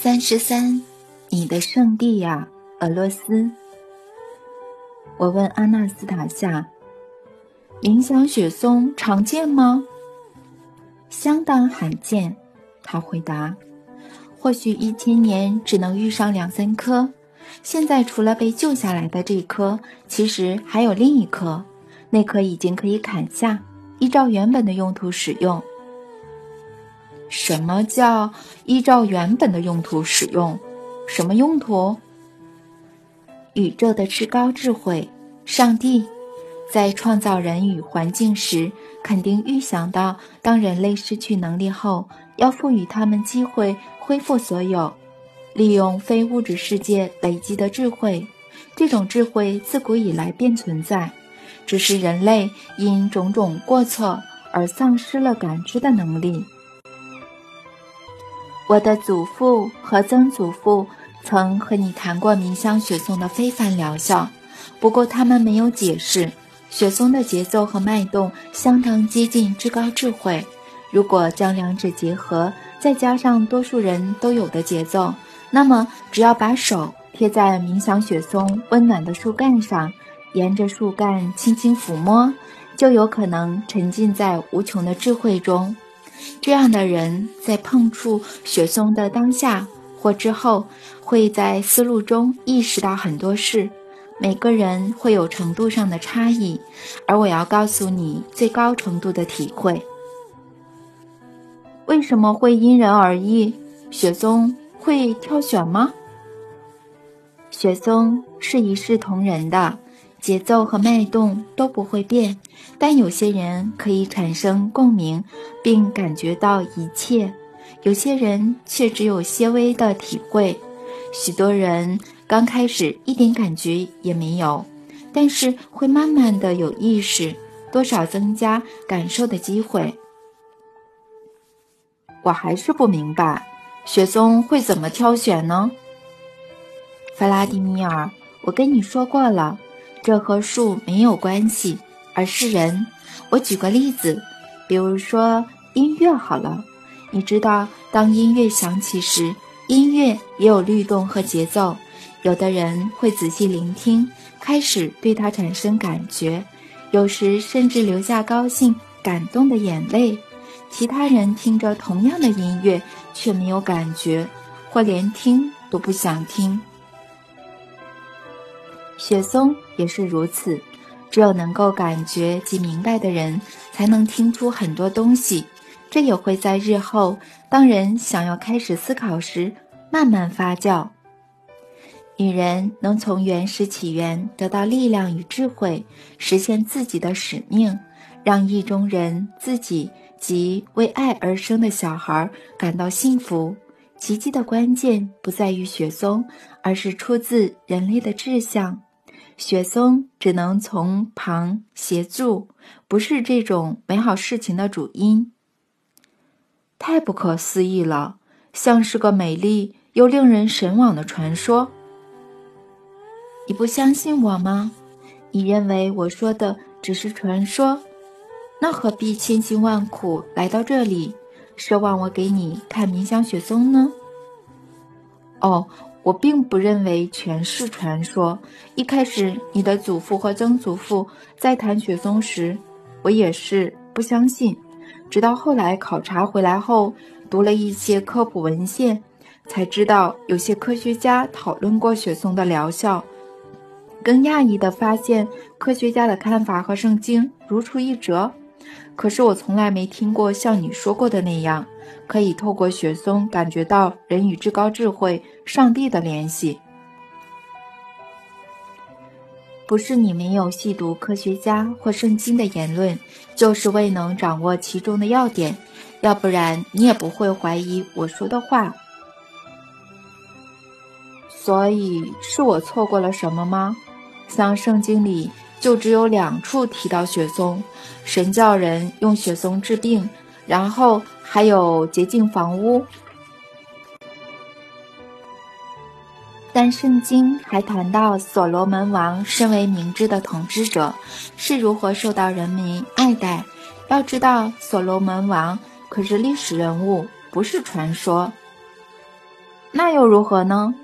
三十三，你的圣地呀，俄罗斯。我问阿纳斯塔夏：“冥想雪松常见吗？”“相当罕见。”他回答。“或许一千年只能遇上两三颗。现在除了被救下来的这颗，其实还有另一颗，那颗已经可以砍下，依照原本的用途使用。”什么叫依照原本的用途使用？什么用途？宇宙的至高智慧，上帝，在创造人与环境时，肯定预想到，当人类失去能力后，要赋予他们机会恢复所有，利用非物质世界累积的智慧。这种智慧自古以来便存在，只是人类因种种过错而丧失了感知的能力。我的祖父和曾祖父曾和你谈过冥想雪松的非凡疗效，不过他们没有解释雪松的节奏和脉动相当接近至高智慧。如果将两者结合，再加上多数人都有的节奏，那么只要把手贴在冥想雪松温暖的树干上，沿着树干轻轻抚摸，就有可能沉浸在无穷的智慧中。这样的人在碰触雪松的当下或之后，会在思路中意识到很多事。每个人会有程度上的差异，而我要告诉你最高程度的体会。为什么会因人而异？雪松会挑选吗？雪松是一视同仁的。节奏和脉动都不会变，但有些人可以产生共鸣，并感觉到一切；有些人却只有些微的体会。许多人刚开始一点感觉也没有，但是会慢慢的有意识，多少增加感受的机会。我还是不明白，雪松会怎么挑选呢？弗拉迪米尔，我跟你说过了。这和树没有关系，而是人。我举个例子，比如说音乐好了。你知道，当音乐响起时，音乐也有律动和节奏。有的人会仔细聆听，开始对它产生感觉，有时甚至流下高兴、感动的眼泪。其他人听着同样的音乐，却没有感觉，或连听都不想听。雪松也是如此，只有能够感觉及明白的人，才能听出很多东西。这也会在日后，当人想要开始思考时，慢慢发酵。女人能从原始起源得到力量与智慧，实现自己的使命，让意中人、自己及为爱而生的小孩感到幸福。奇迹的关键不在于雪松，而是出自人类的志向。雪松只能从旁协助，不是这种美好事情的主因。太不可思议了，像是个美丽又令人神往的传说。你不相信我吗？你认为我说的只是传说？那何必千辛万苦来到这里，奢望我给你看冥想雪松呢？哦。我并不认为全是传说。一开始，你的祖父和曾祖父在谈雪松时，我也是不相信。直到后来考察回来后，读了一些科普文献，才知道有些科学家讨论过雪松的疗效。更讶异的发现，科学家的看法和圣经如出一辙。可是我从来没听过像你说过的那样。可以透过雪松感觉到人与至高智慧、上帝的联系。不是你没有细读科学家或圣经的言论，就是未能掌握其中的要点。要不然你也不会怀疑我说的话。所以是我错过了什么吗？像圣经里就只有两处提到雪松，神教人用雪松治病，然后。还有洁净房屋，但圣经还谈到所罗门王身为明智的统治者，是如何受到人民爱戴。要知道，所罗门王可是历史人物，不是传说。那又如何呢？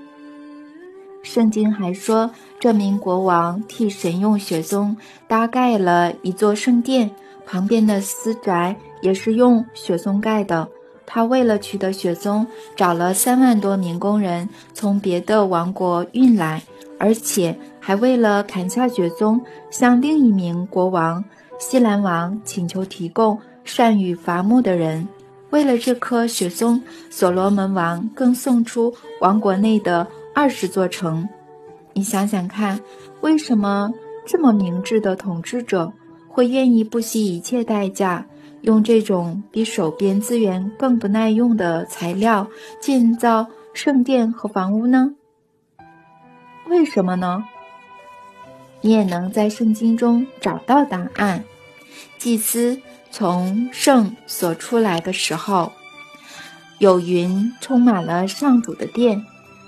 圣经还说，这名国王替神用雪松搭盖了一座圣殿，旁边的私宅也是用雪松盖的。他为了取得雪松，找了三万多名工人从别的王国运来，而且还为了砍下雪松，向另一名国王西兰王请求提供善于伐木的人。为了这棵雪松，所罗门王更送出王国内的二十座城。你想想看，为什么这么明智的统治者会愿意不惜一切代价？用这种比手边资源更不耐用的材料建造圣殿和房屋呢？为什么呢？你也能在圣经中找到答案。祭司从圣所出来的时候，有云充满了上主的殿，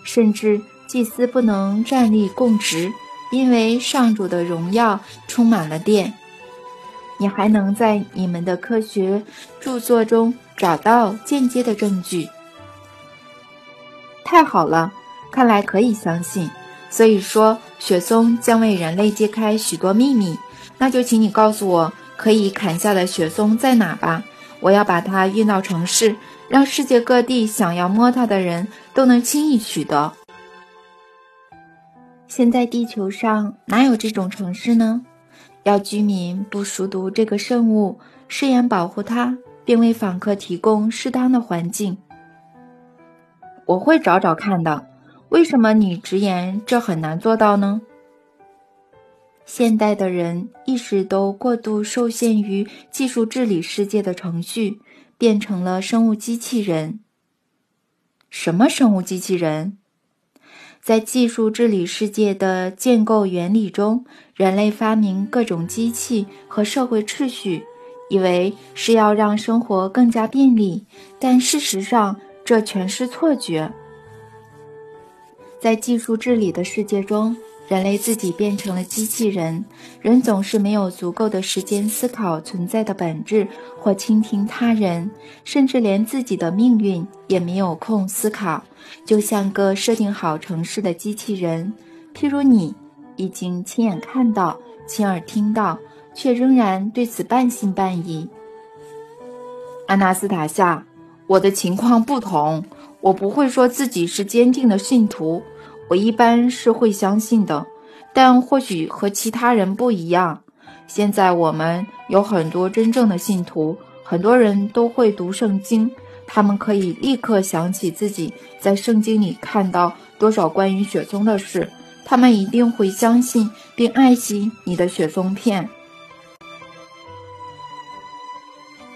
甚至祭司不能站立供职，因为上主的荣耀充满了殿。你还能在你们的科学著作中找到间接的证据。太好了，看来可以相信。所以说，雪松将为人类揭开许多秘密。那就请你告诉我，可以砍下的雪松在哪吧？我要把它运到城市，让世界各地想要摸它的人都能轻易取得。现在地球上哪有这种城市呢？要居民不熟读这个圣物，誓言保护它，并为访客提供适当的环境。我会找找看的。为什么你直言这很难做到呢？现代的人一直都过度受限于技术治理世界的程序，变成了生物机器人。什么生物机器人？在技术治理世界的建构原理中，人类发明各种机器和社会秩序，以为是要让生活更加便利，但事实上这全是错觉。在技术治理的世界中。人类自己变成了机器人，人总是没有足够的时间思考存在的本质，或倾听他人，甚至连自己的命运也没有空思考，就像个设定好城市的机器人。譬如你已经亲眼看到、亲耳听到，却仍然对此半信半疑。阿纳斯塔夏，我的情况不同，我不会说自己是坚定的信徒。我一般是会相信的，但或许和其他人不一样。现在我们有很多真正的信徒，很多人都会读圣经，他们可以立刻想起自己在圣经里看到多少关于雪松的事，他们一定会相信并爱惜你的雪松片。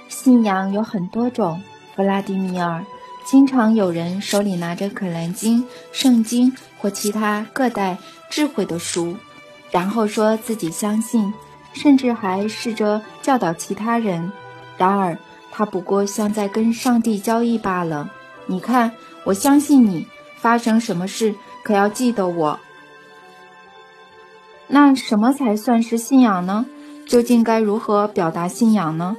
信仰有很多种，弗拉迪米尔。经常有人手里拿着《可兰经》《圣经》或其他各代智慧的书，然后说自己相信，甚至还试着教导其他人。然而，他不过像在跟上帝交易罢了。你看，我相信你，发生什么事可要记得我。那什么才算是信仰呢？究竟该如何表达信仰呢？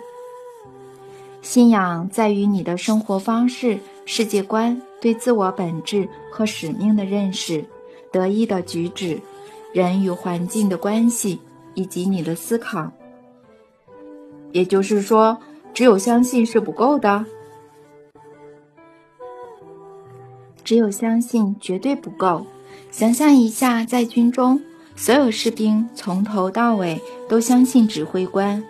信仰在于你的生活方式。世界观、对自我本质和使命的认识、得意的举止、人与环境的关系，以及你的思考。也就是说，只有相信是不够的，只有相信绝对不够。想象一下，在军中，所有士兵从头到尾都相信指挥官，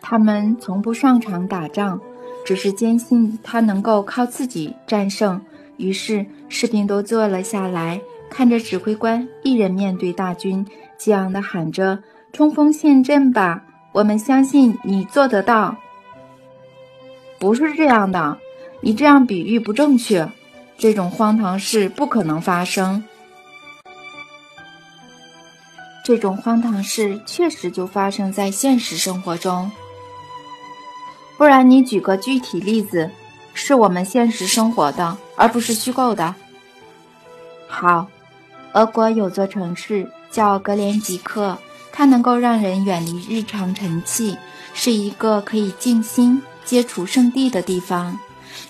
他们从不上场打仗。只是坚信他能够靠自己战胜，于是士兵都坐了下来，看着指挥官一人面对大军，激昂地喊着：“冲锋陷阵吧！我们相信你做得到。”不是这样的，你这样比喻不正确，这种荒唐事不可能发生。这种荒唐事确实就发生在现实生活中。不然，你举个具体例子，是我们现实生活的，而不是虚构的。好，俄国有座城市叫格连吉克，它能够让人远离日常尘气，是一个可以静心接触圣地的地方。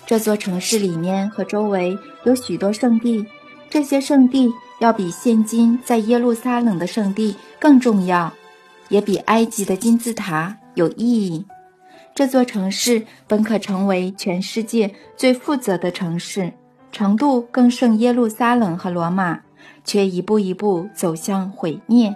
这座城市里面和周围有许多圣地，这些圣地要比现今在耶路撒冷的圣地更重要，也比埃及的金字塔有意义。这座城市本可成为全世界最负责的城市，程度更胜耶路撒冷和罗马，却一步一步走向毁灭。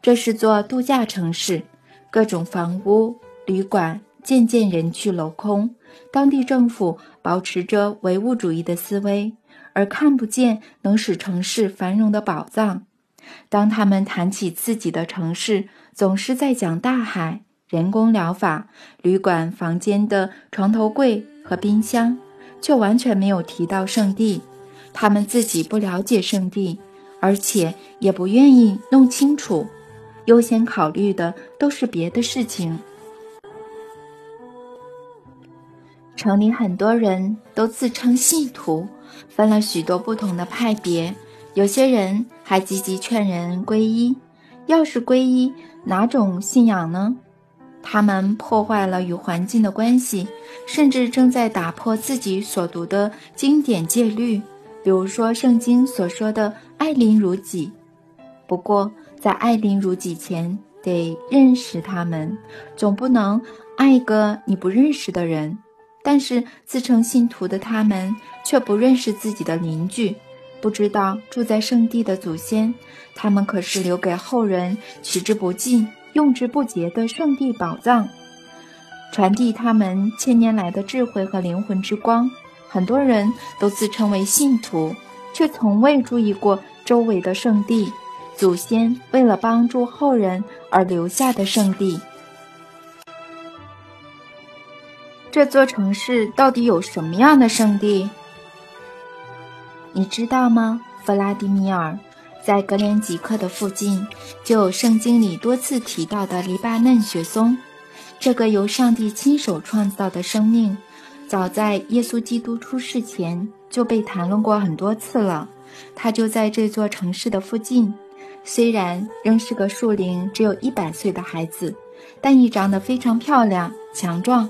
这是座度假城市，各种房屋、旅馆渐渐人去楼空。当地政府保持着唯物主义的思维，而看不见能使城市繁荣的宝藏。当他们谈起自己的城市，总是在讲大海、人工疗法、旅馆房间的床头柜和冰箱，却完全没有提到圣地。他们自己不了解圣地，而且也不愿意弄清楚。优先考虑的都是别的事情。城里很多人都自称信徒，分了许多不同的派别，有些人还积极劝人皈依。要是皈依，哪种信仰呢？他们破坏了与环境的关系，甚至正在打破自己所读的经典戒律，比如说圣经所说的“爱邻如己”。不过，在爱邻如己前，得认识他们，总不能爱个你不认识的人。但是自称信徒的他们却不认识自己的邻居，不知道住在圣地的祖先，他们可是留给后人取之不尽、用之不竭的圣地宝藏，传递他们千年来的智慧和灵魂之光。很多人都自称为信徒，却从未注意过周围的圣地。祖先为了帮助后人而留下的圣地，这座城市到底有什么样的圣地？你知道吗？弗拉迪米尔，在格连吉克的附近，就有圣经里多次提到的黎巴嫩雪松。这个由上帝亲手创造的生命，早在耶稣基督出世前就被谈论过很多次了。它就在这座城市的附近。虽然仍是个树龄只有一百岁的孩子，但已长得非常漂亮、强壮。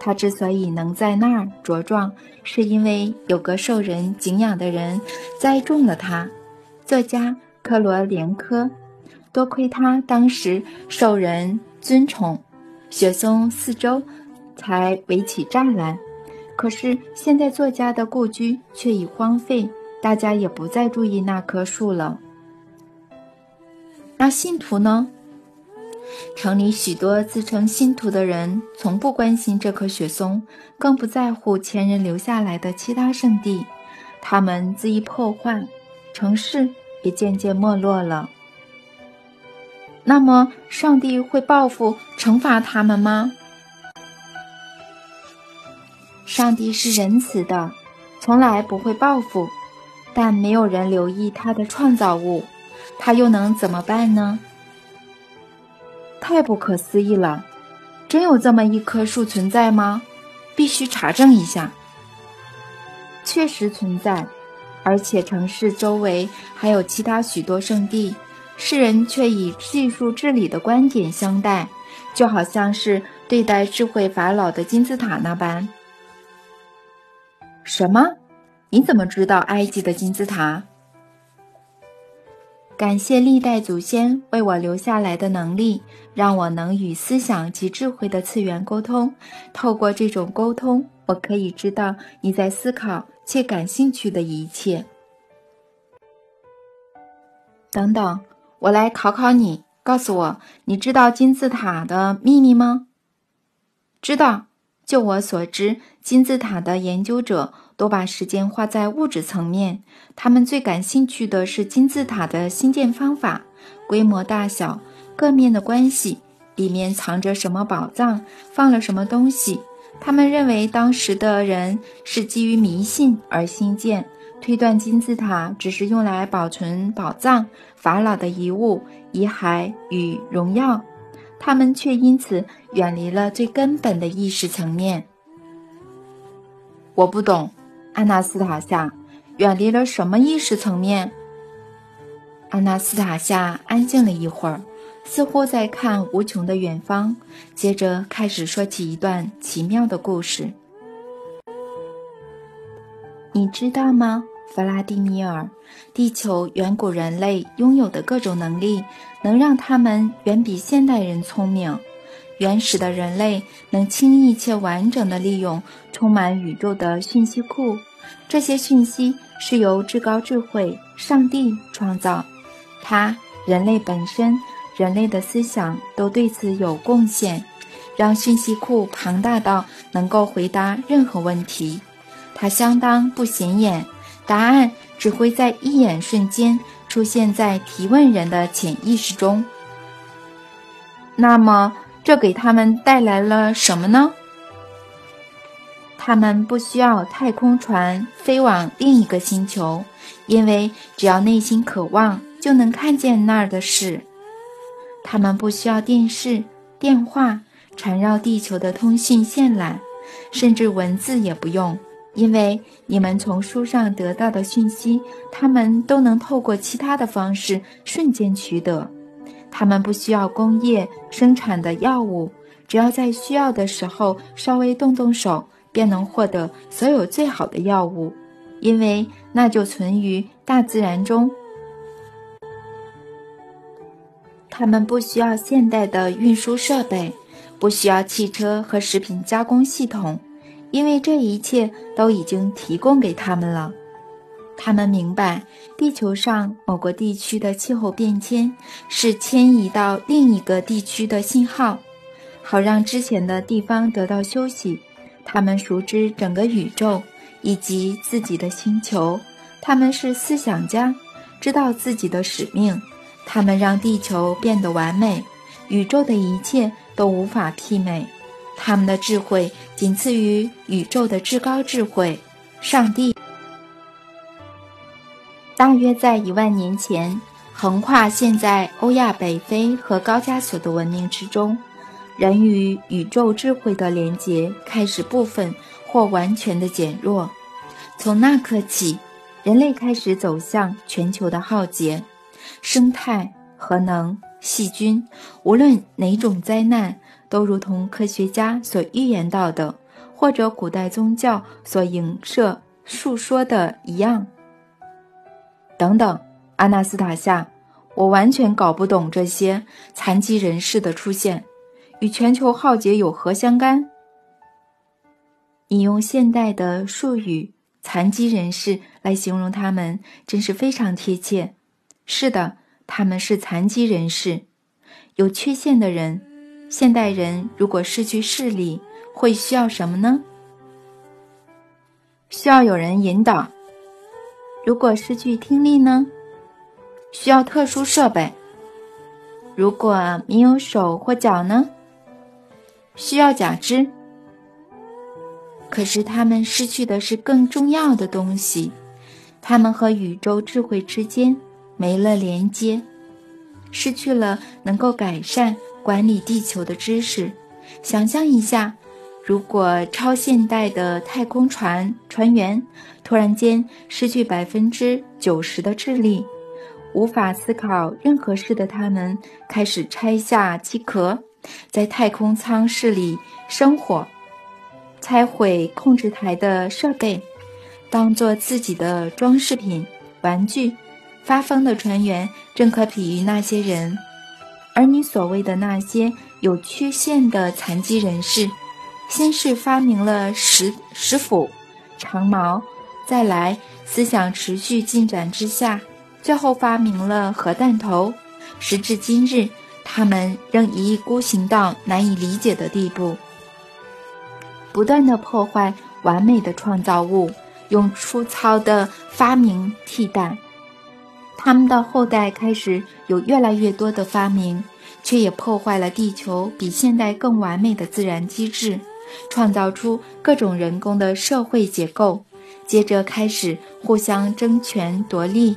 他之所以能在那儿茁壮，是因为有个受人敬仰的人栽种了他。作家科罗连科，多亏他当时受人尊崇，雪松四周才围起栅栏。可是现在作家的故居却已荒废，大家也不再注意那棵树了。那信徒呢？城里许多自称信徒的人，从不关心这棵雪松，更不在乎前人留下来的其他圣地。他们恣意破坏，城市也渐渐没落了。那么，上帝会报复、惩罚他们吗？上帝是仁慈的，从来不会报复，但没有人留意他的创造物。他又能怎么办呢？太不可思议了！真有这么一棵树存在吗？必须查证一下。确实存在，而且城市周围还有其他许多圣地，世人却以技术治理的观点相待，就好像是对待智慧法老的金字塔那般。什么？你怎么知道埃及的金字塔？感谢历代祖先为我留下来的能力，让我能与思想及智慧的次元沟通。透过这种沟通，我可以知道你在思考且感兴趣的一切。等等，我来考考你，告诉我，你知道金字塔的秘密吗？知道。就我所知，金字塔的研究者都把时间花在物质层面，他们最感兴趣的是金字塔的兴建方法、规模大小、各面的关系，里面藏着什么宝藏，放了什么东西。他们认为当时的人是基于迷信而兴建，推断金字塔只是用来保存宝藏、法老的遗物、遗骸与荣耀。他们却因此远离了最根本的意识层面。我不懂，安娜斯塔夏，远离了什么意识层面？安娜斯塔夏安静了一会儿，似乎在看无穷的远方，接着开始说起一段奇妙的故事。你知道吗，弗拉迪米尔？地球远古人类拥有的各种能力，能让他们远比现代人聪明。原始的人类能轻易且完整地利用充满宇宙的讯息库，这些讯息是由至高智慧上帝创造。他、人类本身、人类的思想都对此有贡献，让讯息库庞大到能够回答任何问题。它相当不显眼，答案只会在一眼瞬间出现在提问人的潜意识中。那么，这给他们带来了什么呢？他们不需要太空船飞往另一个星球，因为只要内心渴望，就能看见那儿的事。他们不需要电视、电话缠绕地球的通讯线缆，甚至文字也不用。因为你们从书上得到的讯息，他们都能透过其他的方式瞬间取得。他们不需要工业生产的药物，只要在需要的时候稍微动动手，便能获得所有最好的药物，因为那就存于大自然中。他们不需要现代的运输设备，不需要汽车和食品加工系统。因为这一切都已经提供给他们了，他们明白地球上某个地区的气候变迁是迁移到另一个地区的信号，好让之前的地方得到休息。他们熟知整个宇宙以及自己的星球，他们是思想家，知道自己的使命。他们让地球变得完美，宇宙的一切都无法媲美。他们的智慧仅次于宇宙的至高智慧，上帝。大约在一万年前，横跨现在欧亚、北非和高加索的文明之中，人与宇宙智慧的连结开始部分或完全的减弱。从那刻起，人类开始走向全球的浩劫，生态、核能、细菌，无论哪种灾难。都如同科学家所预言到的，或者古代宗教所影射、述说的一样。等等，阿纳斯塔夏，我完全搞不懂这些残疾人士的出现与全球浩劫有何相干。你用现代的术语“残疾人士”来形容他们，真是非常贴切。是的，他们是残疾人士，有缺陷的人。现代人如果失去视力，会需要什么呢？需要有人引导。如果失去听力呢？需要特殊设备。如果没有手或脚呢？需要假肢。可是他们失去的是更重要的东西，他们和宇宙智慧之间没了连接，失去了能够改善。管理地球的知识，想象一下，如果超现代的太空船船员突然间失去百分之九十的智力，无法思考任何事的他们，开始拆下机壳，在太空舱室里生火，拆毁控制台的设备，当做自己的装饰品、玩具。发疯的船员正可比喻那些人。而你所谓的那些有缺陷的残疾人士，先是发明了石石斧、长矛，再来思想持续进展之下，最后发明了核弹头。时至今日，他们仍一意孤行到难以理解的地步，不断的破坏完美的创造物，用粗糙的发明替代。他们的后代开始有越来越多的发明，却也破坏了地球比现代更完美的自然机制，创造出各种人工的社会结构，接着开始互相争权夺利。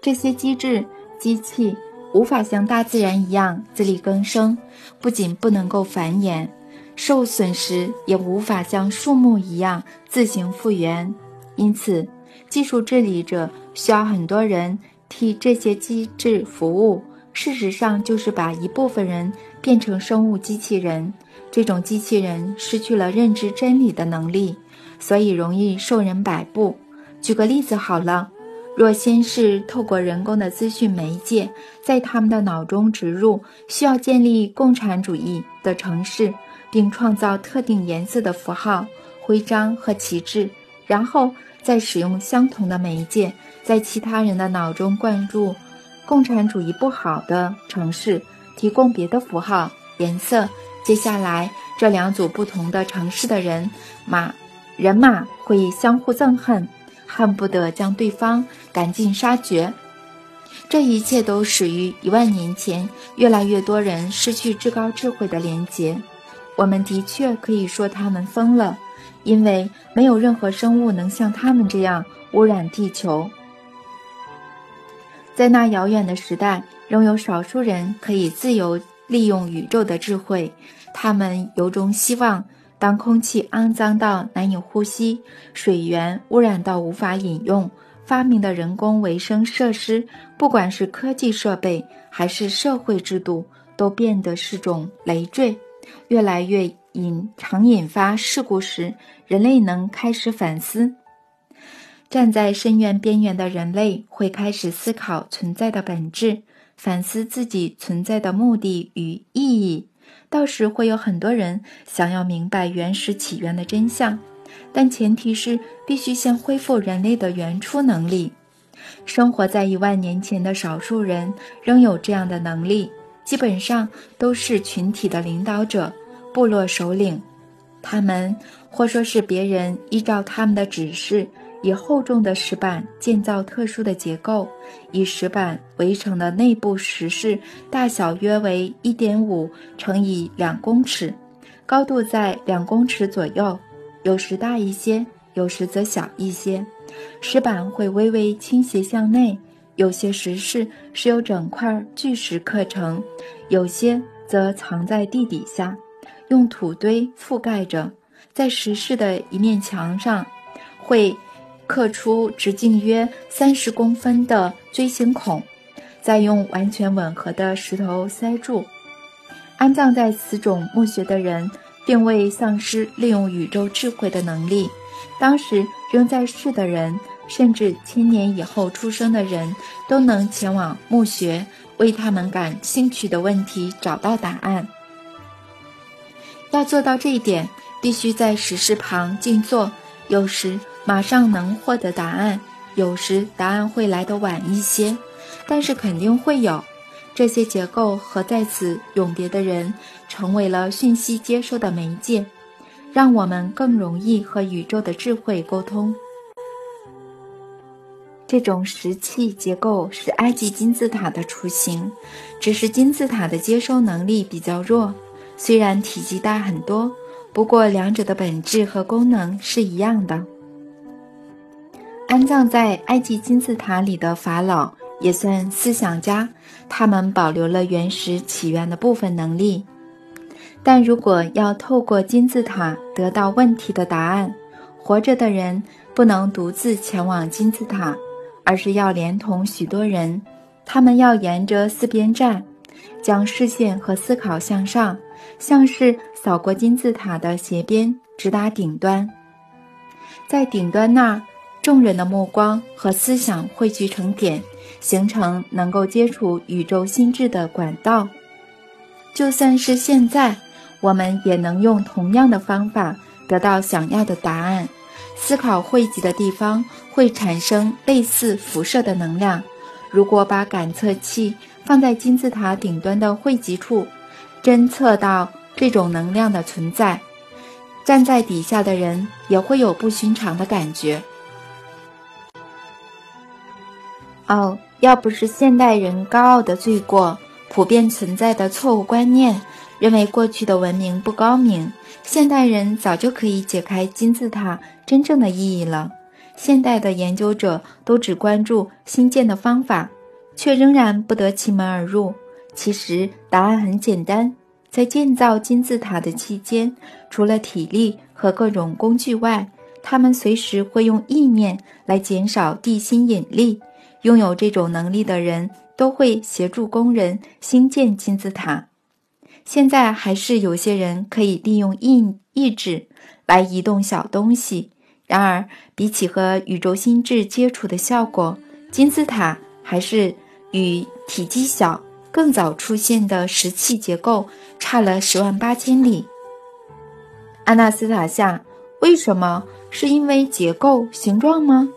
这些机制机器无法像大自然一样自力更生，不仅不能够繁衍，受损时也无法像树木一样自行复原，因此。技术治理者需要很多人替这些机制服务，事实上就是把一部分人变成生物机器人。这种机器人失去了认知真理的能力，所以容易受人摆布。举个例子好了，若先是透过人工的资讯媒介，在他们的脑中植入需要建立共产主义的城市，并创造特定颜色的符号、徽章和旗帜，然后在使用相同的媒介，在其他人的脑中灌注共产主义不好的城市，提供别的符号、颜色。接下来，这两组不同的城市的人马人马会相互憎恨，恨不得将对方赶尽杀绝。这一切都始于一万年前，越来越多人失去至高智慧的连结。我们的确可以说他们疯了，因为没有任何生物能像他们这样污染地球。在那遥远的时代，仍有少数人可以自由利用宇宙的智慧。他们由衷希望，当空气肮脏到难以呼吸，水源污染到无法饮用，发明的人工卫生设施，不管是科技设备还是社会制度，都变得是种累赘，越来越引常引发事故时，人类能开始反思。站在深渊边缘的人类会开始思考存在的本质，反思自己存在的目的与意义。到时会有很多人想要明白原始起源的真相，但前提是必须先恢复人类的原初能力。生活在一万年前的少数人仍有这样的能力，基本上都是群体的领导者、部落首领。他们或说是别人依照他们的指示。以厚重的石板建造特殊的结构，以石板围成的内部石室大小约为一点五乘以两公尺，高度在两公尺左右，有时大一些，有时则小一些。石板会微微倾斜向内，有些石室是由整块巨石刻成，有些则藏在地底下，用土堆覆盖着。在石室的一面墙上，会。刻出直径约三十公分的锥形孔，再用完全吻合的石头塞住。安葬在此种墓穴的人，并未丧失利用宇宙智慧的能力。当时仍在世的人，甚至千年以后出生的人，都能前往墓穴，为他们感兴趣的问题找到答案。要做到这一点，必须在石室旁静坐。有时。马上能获得答案，有时答案会来得晚一些，但是肯定会有。这些结构和在此永别的人，成为了讯息接收的媒介，让我们更容易和宇宙的智慧沟通。这种石器结构是埃及金字塔的雏形，只是金字塔的接收能力比较弱，虽然体积大很多，不过两者的本质和功能是一样的。安葬在埃及金字塔里的法老也算思想家，他们保留了原始起源的部分能力。但如果要透过金字塔得到问题的答案，活着的人不能独自前往金字塔，而是要连同许多人，他们要沿着四边站，将视线和思考向上，像是扫过金字塔的斜边，直达顶端，在顶端那儿。众人的目光和思想汇聚成点，形成能够接触宇宙心智的管道。就算是现在，我们也能用同样的方法得到想要的答案。思考汇集的地方会产生类似辐射的能量。如果把感测器放在金字塔顶端的汇集处，侦测到这种能量的存在，站在底下的人也会有不寻常的感觉。哦，要不是现代人高傲的罪过，普遍存在的错误观念，认为过去的文明不高明，现代人早就可以解开金字塔真正的意义了。现代的研究者都只关注新建的方法，却仍然不得其门而入。其实答案很简单，在建造金字塔的期间，除了体力和各种工具外，他们随时会用意念来减少地心引力。拥有这种能力的人都会协助工人兴建金字塔。现在还是有些人可以利用意意志来移动小东西，然而，比起和宇宙心智接触的效果，金字塔还是与体积小、更早出现的石器结构差了十万八千里。阿纳斯塔夏，为什么？是因为结构、形状吗？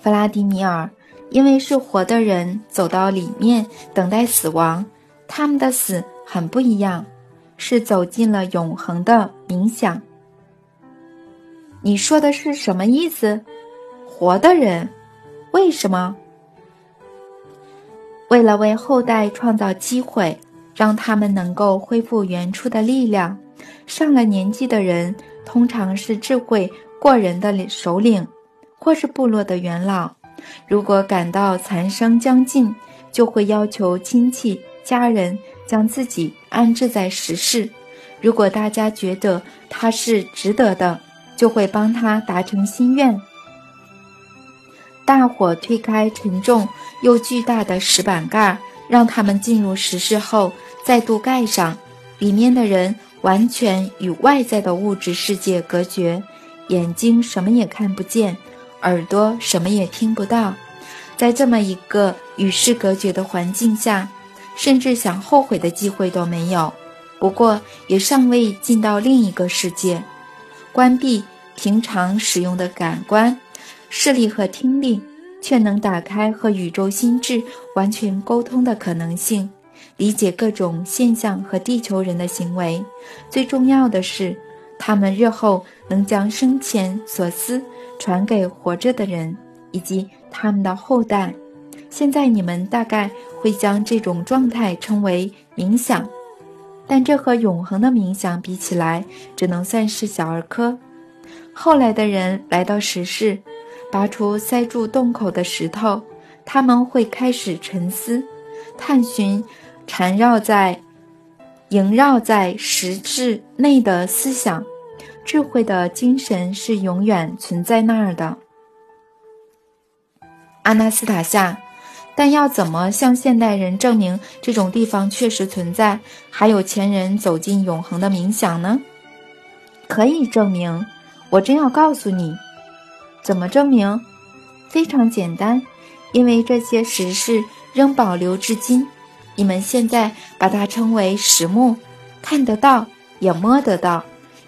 弗拉迪米尔，因为是活的人走到里面等待死亡，他们的死很不一样，是走进了永恒的冥想。你说的是什么意思？活的人，为什么？为了为后代创造机会，让他们能够恢复原初的力量。上了年纪的人通常是智慧过人的首领，或是部落的元老。如果感到残生将近，就会要求亲戚家人将自己安置在石室。如果大家觉得他是值得的，就会帮他达成心愿。大火推开沉重又巨大的石板盖，让他们进入石室后，再度盖上。里面的人完全与外在的物质世界隔绝，眼睛什么也看不见，耳朵什么也听不到。在这么一个与世隔绝的环境下，甚至想后悔的机会都没有。不过，也尚未进到另一个世界，关闭平常使用的感官。视力和听力，却能打开和宇宙心智完全沟通的可能性，理解各种现象和地球人的行为。最重要的是，他们日后能将生前所思传给活着的人以及他们的后代。现在你们大概会将这种状态称为冥想，但这和永恒的冥想比起来，只能算是小儿科。后来的人来到石室。拔出塞住洞口的石头，他们会开始沉思，探寻缠绕在、萦绕在石质内的思想。智慧的精神是永远存在那儿的，阿纳斯塔夏。但要怎么向现代人证明这种地方确实存在，还有前人走进永恒的冥想呢？可以证明，我真要告诉你。怎么证明？非常简单，因为这些石室仍保留至今。你们现在把它称为石墓，看得到，也摸得到。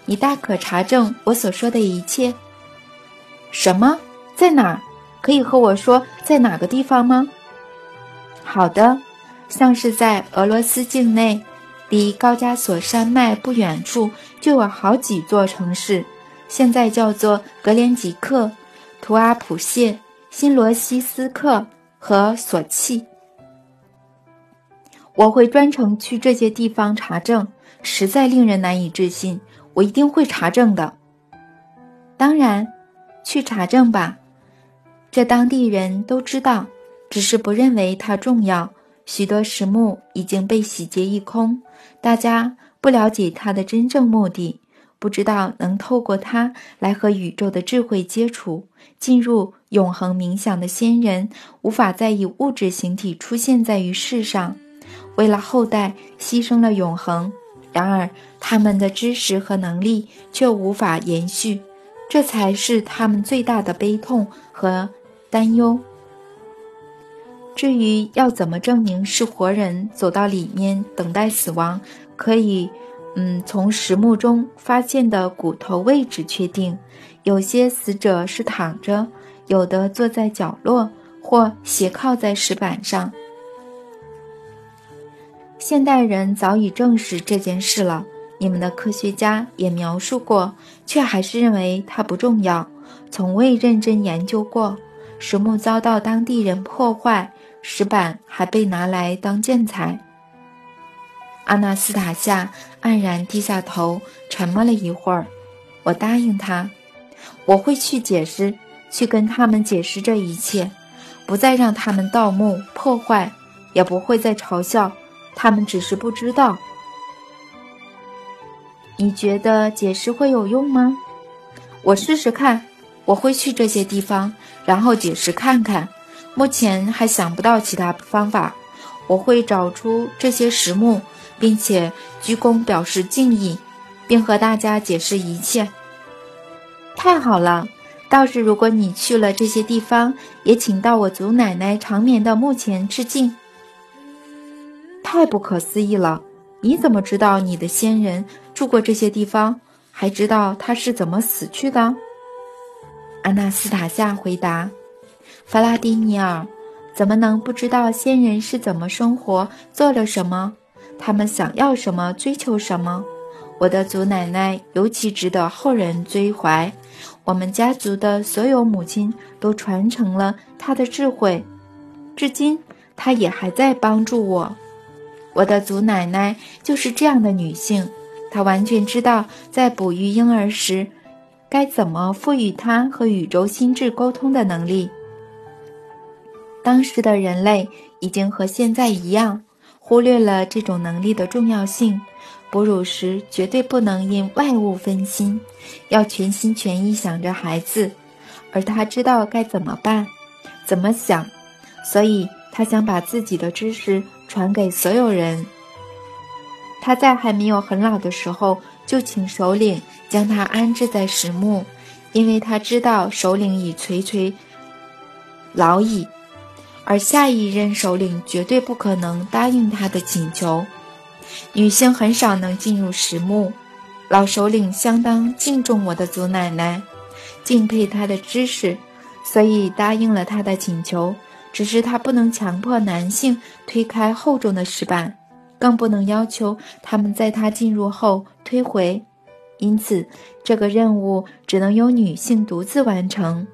你大可查证我所说的一切。什么？在哪儿？可以和我说在哪个地方吗？好的，像是在俄罗斯境内，离高加索山脉不远处就有好几座城市，现在叫做格连吉克。图阿普谢、新罗西斯克和索契，我会专程去这些地方查证，实在令人难以置信。我一定会查证的。当然，去查证吧。这当地人都知道，只是不认为它重要。许多石墓已经被洗劫一空，大家不了解它的真正目的。不知道能透过它来和宇宙的智慧接触，进入永恒冥想的先人，无法再以物质形体出现在于世上，为了后代牺牲了永恒。然而，他们的知识和能力却无法延续，这才是他们最大的悲痛和担忧。至于要怎么证明是活人走到里面等待死亡，可以。嗯，从石墓中发现的骨头位置确定，有些死者是躺着，有的坐在角落或斜靠在石板上。现代人早已证实这件事了，你们的科学家也描述过，却还是认为它不重要，从未认真研究过。石墓遭到当地人破坏，石板还被拿来当建材。阿纳斯塔夏黯然低下头，沉默了一会儿。我答应他，我会去解释，去跟他们解释这一切，不再让他们盗墓破坏，也不会再嘲笑他们，只是不知道。你觉得解释会有用吗？我试试看。我会去这些地方，然后解释看看。目前还想不到其他方法。我会找出这些石墓。并且鞠躬表示敬意，并和大家解释一切。太好了！倒是如果你去了这些地方，也请到我祖奶奶长眠的墓前致敬。太不可思议了！你怎么知道你的先人住过这些地方？还知道他是怎么死去的？阿纳斯塔夏回答：“弗拉迪米尔，怎么能不知道先人是怎么生活，做了什么？他们想要什么，追求什么？我的祖奶奶尤其值得后人追怀。”我们家族的所有母亲都传承了她的智慧，至今她也还在帮助我。我的祖奶奶就是这样的女性，她完全知道在哺育婴儿时该怎么赋予她和宇宙心智沟通的能力。当时的人类已经和现在一样，忽略了这种能力的重要性。哺乳时绝对不能因外物分心，要全心全意想着孩子，而他知道该怎么办，怎么想，所以他想把自己的知识传给所有人。他在还没有很老的时候就请首领将他安置在石墓，因为他知道首领已垂垂老矣，而下一任首领绝对不可能答应他的请求。女性很少能进入石墓，老首领相当敬重我的祖奶奶，敬佩她的知识，所以答应了她的请求。只是他不能强迫男性推开厚重的石板，更不能要求他们在他进入后推回，因此这个任务只能由女性独自完成。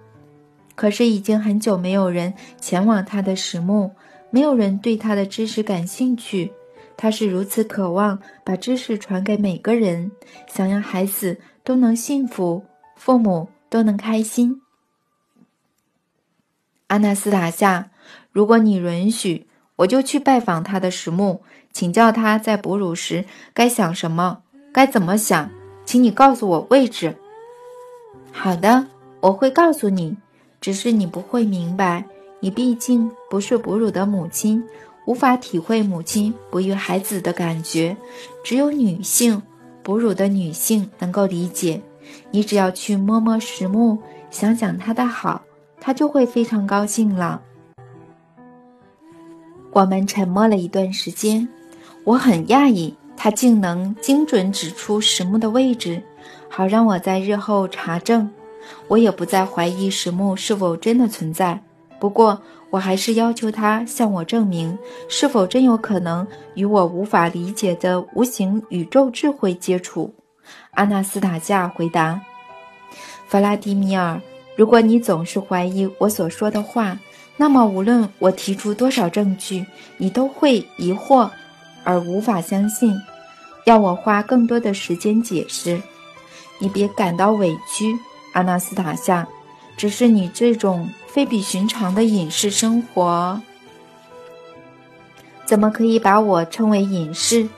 可是已经很久没有人前往他的石墓，没有人对他的知识感兴趣。他是如此渴望把知识传给每个人，想让孩子都能幸福，父母都能开心。阿纳斯塔夏，如果你允许，我就去拜访他的石墓，请教他在哺乳时该想什么，该怎么想。请你告诉我位置。好的，我会告诉你，只是你不会明白，你毕竟不是哺乳的母亲。无法体会母亲哺育孩子的感觉，只有女性哺乳的女性能够理解。你只要去摸摸石木，想想它的好，它就会非常高兴了。我们沉默了一段时间，我很讶异，他竟能精准指出石木的位置，好让我在日后查证。我也不再怀疑石木是否真的存在。不过。我还是要求他向我证明，是否真有可能与我无法理解的无形宇宙智慧接触。阿纳斯塔夏回答：“弗拉迪米尔，如果你总是怀疑我所说的话，那么无论我提出多少证据，你都会疑惑而无法相信。要我花更多的时间解释，你别感到委屈，阿纳斯塔夏。只是你这种。”非比寻常的隐士生活，怎么可以把我称为隐士？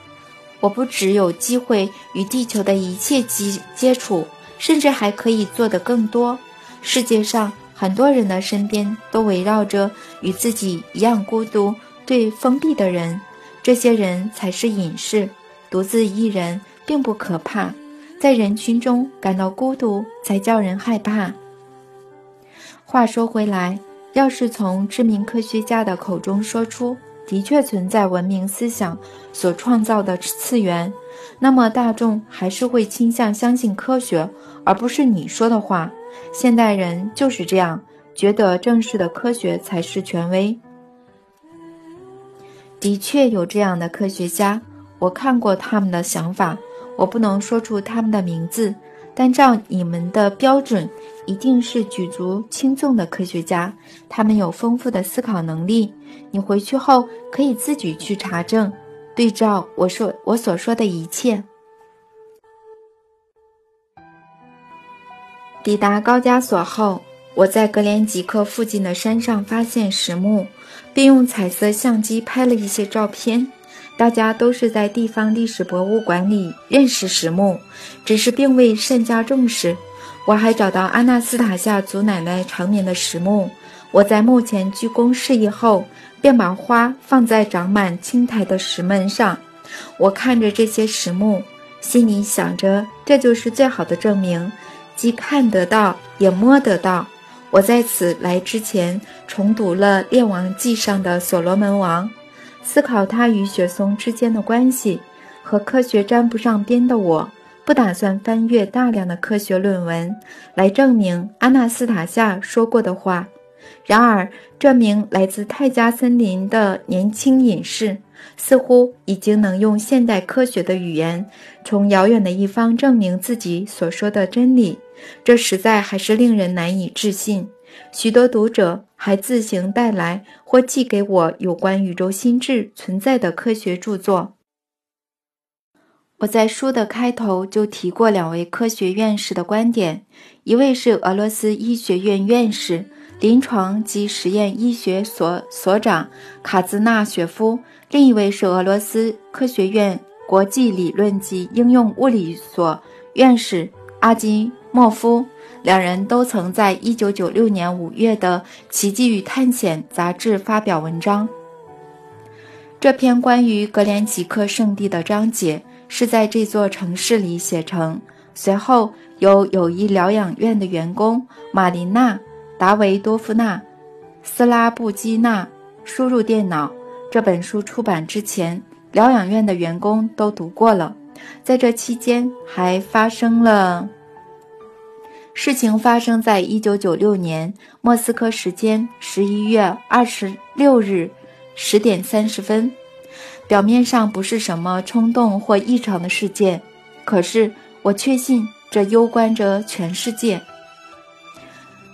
我不只有机会与地球的一切接接触，甚至还可以做得更多。世界上很多人的身边都围绕着与自己一样孤独、对封闭的人，这些人才是隐士。独自一人并不可怕，在人群中感到孤独才叫人害怕。话说回来，要是从知名科学家的口中说出的确存在文明思想所创造的次元，那么大众还是会倾向相信科学，而不是你说的话。现代人就是这样，觉得正式的科学才是权威。的确有这样的科学家，我看过他们的想法，我不能说出他们的名字。但照你们的标准，一定是举足轻重的科学家。他们有丰富的思考能力。你回去后可以自己去查证，对照我说我所说的一切。抵达高加索后，我在格连吉克附近的山上发现石墓，并用彩色相机拍了一些照片。大家都是在地方历史博物馆里认识石木，只是并未甚加重视。我还找到阿纳斯塔夏祖奶奶常年的石木，我在墓前鞠躬示意后，便把花放在长满青苔的石门上。我看着这些石木，心里想着，这就是最好的证明。既看得到，也摸得到。我在此来之前重读了《列王记》上的所罗门王，思考他与雪松之间的关系。和科学沾不上边的我，不打算翻阅大量的科学论文来证明阿纳斯塔夏说过的话。然而，这名来自泰加森林的年轻隐士似乎已经能用现代科学的语言，从遥远的一方证明自己所说的真理。这实在还是令人难以置信。许多读者还自行带来或寄给我有关宇宙心智存在的科学著作。我在书的开头就提过两位科学院士的观点，一位是俄罗斯医学院院士、临床及实验医学所所长卡兹纳雪夫，另一位是俄罗斯科学院国际理论及应用物理所院士阿金莫夫。两人都曾在1996年5月的《奇迹与探险》杂志发表文章。这篇关于格连吉克圣地的章节。是在这座城市里写成。随后由友谊疗养院的员工玛琳娜·达维多夫娜·斯拉布基娜输入电脑。这本书出版之前，疗养院的员工都读过了。在这期间，还发生了事情，发生在一九九六年莫斯科时间十一月二十六日十点三十分。表面上不是什么冲动或异常的事件，可是我确信这攸关着全世界。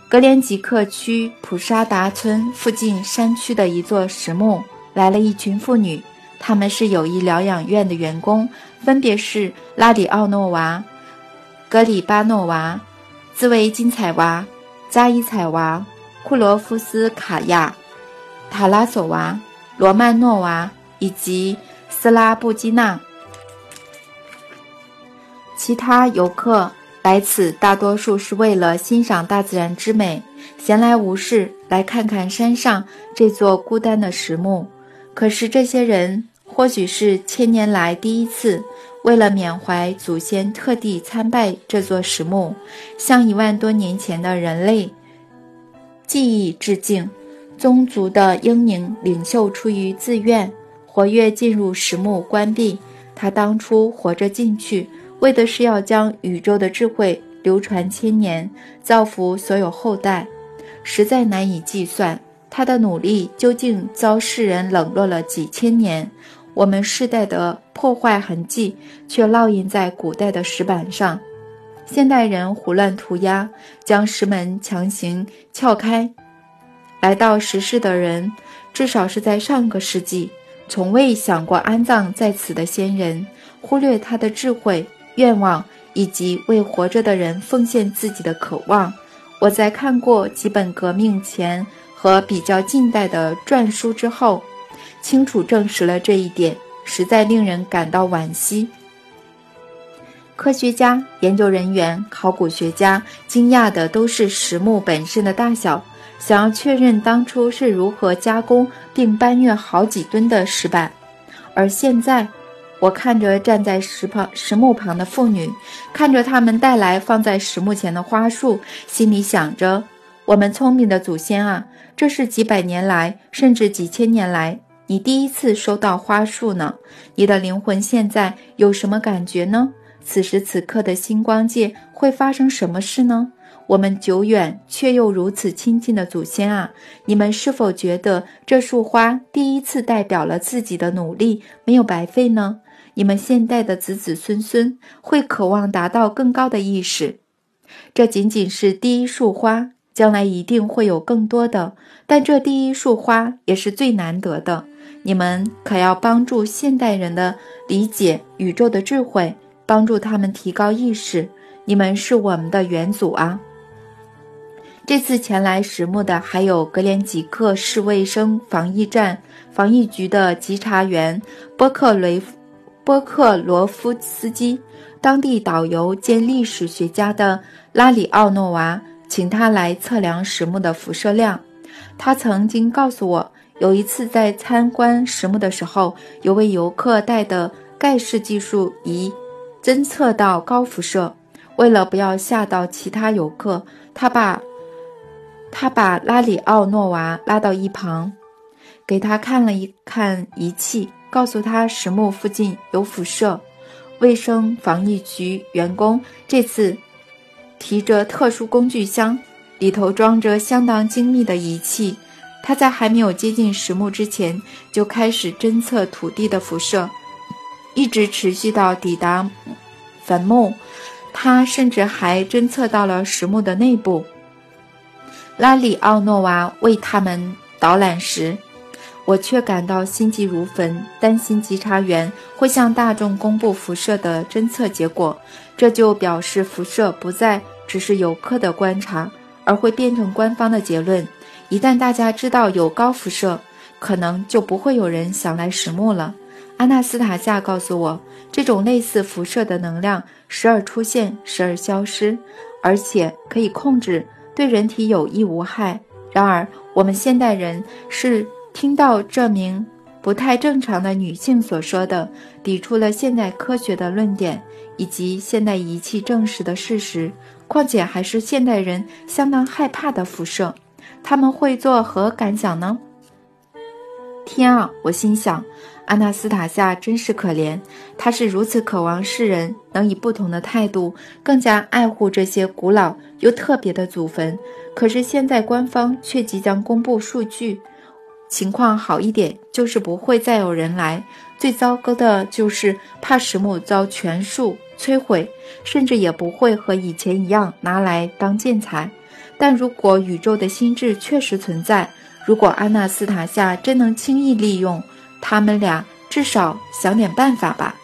格连吉克区普沙达村附近山区的一座石墓来了一群妇女，她们是友谊疗养院的员工，分别是拉里奥诺娃、格里巴诺娃、兹维金彩娃、加伊彩娃、库罗夫斯卡娅、塔拉索娃、罗曼诺娃。以及斯拉布基纳，其他游客来此大多数是为了欣赏大自然之美，闲来无事来看看山上这座孤单的石墓。可是这些人或许是千年来第一次为了缅怀祖先特地参拜这座石墓，向一万多年前的人类记忆致敬。宗族的英明领袖出于自愿。活跃进入石墓关闭，他当初活着进去，为的是要将宇宙的智慧流传千年，造福所有后代，实在难以计算。他的努力究竟遭世人冷落了几千年，我们世代的破坏痕迹却烙印在古代的石板上。现代人胡乱涂鸦，将石门强行撬开。来到石室的人，至少是在上个世纪。从未想过安葬在此的先人，忽略他的智慧、愿望以及为活着的人奉献自己的渴望。我在看过几本革命前和比较近代的篆书之后，清楚证实了这一点，实在令人感到惋惜。科学家、研究人员、考古学家惊讶的都是石墓本身的大小。想要确认当初是如何加工并搬运好几吨的石板，而现在，我看着站在石旁石墓旁的妇女，看着他们带来放在石墓前的花束，心里想着：我们聪明的祖先啊，这是几百年来，甚至几千年来，你第一次收到花束呢。你的灵魂现在有什么感觉呢？此时此刻的星光界会发生什么事呢？我们久远却又如此亲近的祖先啊，你们是否觉得这束花第一次代表了自己的努力没有白费呢？你们现代的子子孙孙会渴望达到更高的意识。这仅仅是第一束花，将来一定会有更多的，但这第一束花也是最难得的。你们可要帮助现代人的理解宇宙的智慧，帮助他们提高意识。你们是我们的元祖啊！这次前来石墓的还有格连吉克市卫生防疫站防疫局的稽查员波克雷波克罗夫斯基，当地导游兼历史学家的拉里奥诺娃，请他来测量石墓的辐射量。他曾经告诉我，有一次在参观石墓的时候，有位游客带的盖世技术仪侦测到高辐射。为了不要吓到其他游客，他把他把拉里奥诺娃拉到一旁，给他看了一看仪器，告诉他石墓附近有辐射。卫生防疫局员工这次提着特殊工具箱，里头装着相当精密的仪器。他在还没有接近石墓之前，就开始侦测土地的辐射，一直持续到抵达坟墓。他甚至还侦测到了石墓的内部。拉里奥诺娃为他们导览时，我却感到心急如焚，担心稽查员会向大众公布辐射的侦测结果，这就表示辐射不再只是游客的观察，而会变成官方的结论。一旦大家知道有高辐射，可能就不会有人想来石墓了。阿纳斯塔夏告诉我，这种类似辐射的能量时而出现，时而消失，而且可以控制，对人体有益无害。然而，我们现代人是听到这名不太正常的女性所说的，抵触了现代科学的论点以及现代仪器证实的事实，况且还是现代人相当害怕的辐射，他们会作何感想呢？天啊！我心想。阿纳斯塔夏真是可怜，他是如此渴望世人能以不同的态度更加爱护这些古老又特别的祖坟。可是现在官方却即将公布数据，情况好一点就是不会再有人来；最糟糕的就是怕石墓遭全数摧毁，甚至也不会和以前一样拿来当建材。但如果宇宙的心智确实存在，如果阿纳斯塔夏真能轻易利用，他们俩至少想点办法吧。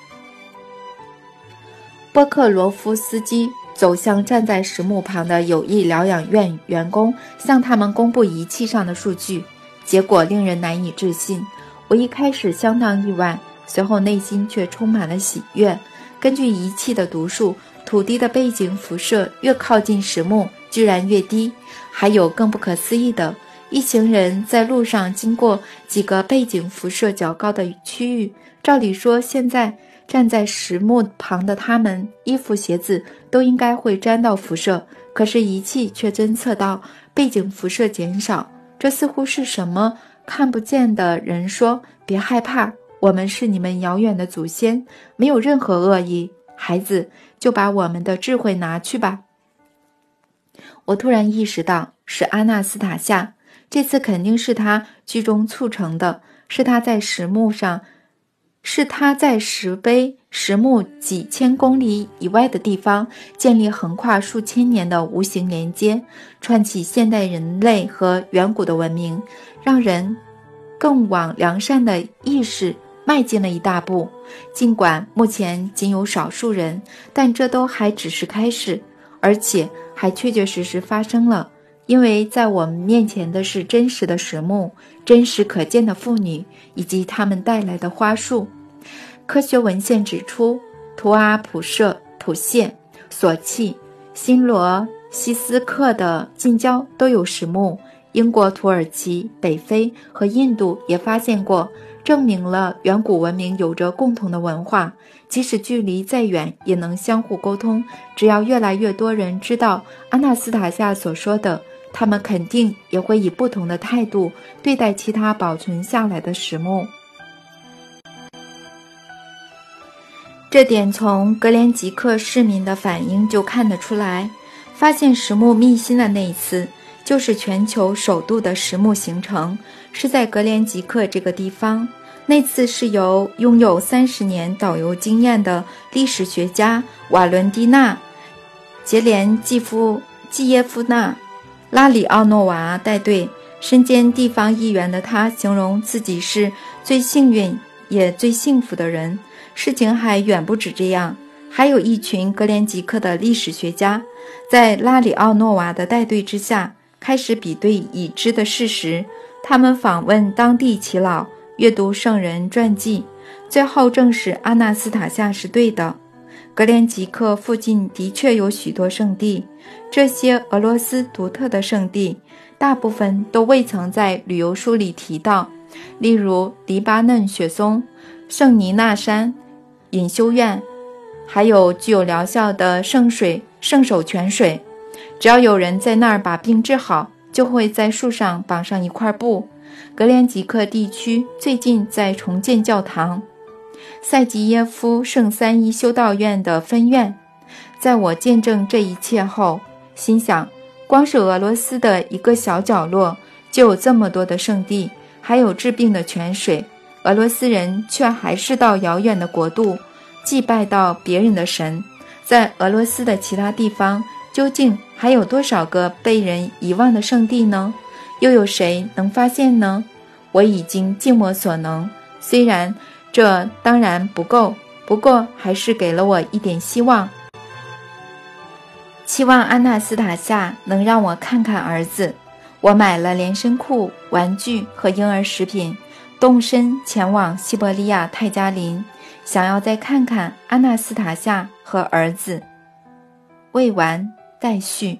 波克罗夫斯基走向站在石墓旁的友谊疗养院员工，向他们公布仪器上的数据。结果令人难以置信。我一开始相当意外，随后内心却充满了喜悦。根据仪器的读数，土地的背景辐射越靠近石墓，居然越低。还有更不可思议的。一行人在路上经过几个背景辐射较高的区域。照理说，现在站在石墓旁的他们，衣服、鞋子都应该会沾到辐射。可是仪器却侦测到背景辐射减少。这似乎是什么看不见的人说：“别害怕，我们是你们遥远的祖先，没有任何恶意。孩子，就把我们的智慧拿去吧。”我突然意识到，是阿纳斯塔夏。这次肯定是他居中促成的，是他在石墓上，是他在石碑石墓几千公里以外的地方建立横跨数千年的无形连接，串起现代人类和远古的文明，让人更往良善的意识迈进了一大步。尽管目前仅有少数人，但这都还只是开始，而且还确确实实发生了。因为在我们面前的是真实的石墓、真实可见的妇女以及他们带来的花束。科学文献指出，图阿普舍、普谢、索契、新罗西斯克的近郊都有石墓。英国、土耳其、北非和印度也发现过，证明了远古文明有着共同的文化，即使距离再远也能相互沟通。只要越来越多人知道阿纳斯塔夏所说的。他们肯定也会以不同的态度对待其他保存下来的石墓，这点从格连吉克市民的反应就看得出来。发现石墓秘辛的那一次，就是全球首度的石墓形成，是在格连吉克这个地方。那次是由拥有三十年导游经验的历史学家瓦伦蒂娜·杰连季夫季耶夫娜。拉里奥诺娃带队，身兼地方议员的他形容自己是最幸运也最幸福的人。事情还远不止这样，还有一群格连吉克的历史学家，在拉里奥诺娃的带队之下，开始比对已知的事实。他们访问当地耆老，阅读圣人传记，最后证实阿纳斯塔夏是对的。格连吉克附近的确有许多圣地，这些俄罗斯独特的圣地，大部分都未曾在旅游书里提到，例如黎巴嫩雪松、圣尼纳山、隐修院、还有具有疗效的圣水圣手泉水。只要有人在那儿把病治好，就会在树上绑上一块布。格连吉克地区最近在重建教堂，塞吉耶夫圣三一修道院的分院。在我见证这一切后，心想：光是俄罗斯的一个小角落就有这么多的圣地，还有治病的泉水。俄罗斯人却还是到遥远的国度祭拜到别人的神。在俄罗斯的其他地方，究竟还有多少个被人遗忘的圣地呢？又有谁能发现呢？我已经尽我所能，虽然这当然不够，不过还是给了我一点希望。期望安娜斯塔夏能让我看看儿子。我买了连身裤、玩具和婴儿食品，动身前往西伯利亚泰加林，想要再看看安娜斯塔夏和儿子。未完待续。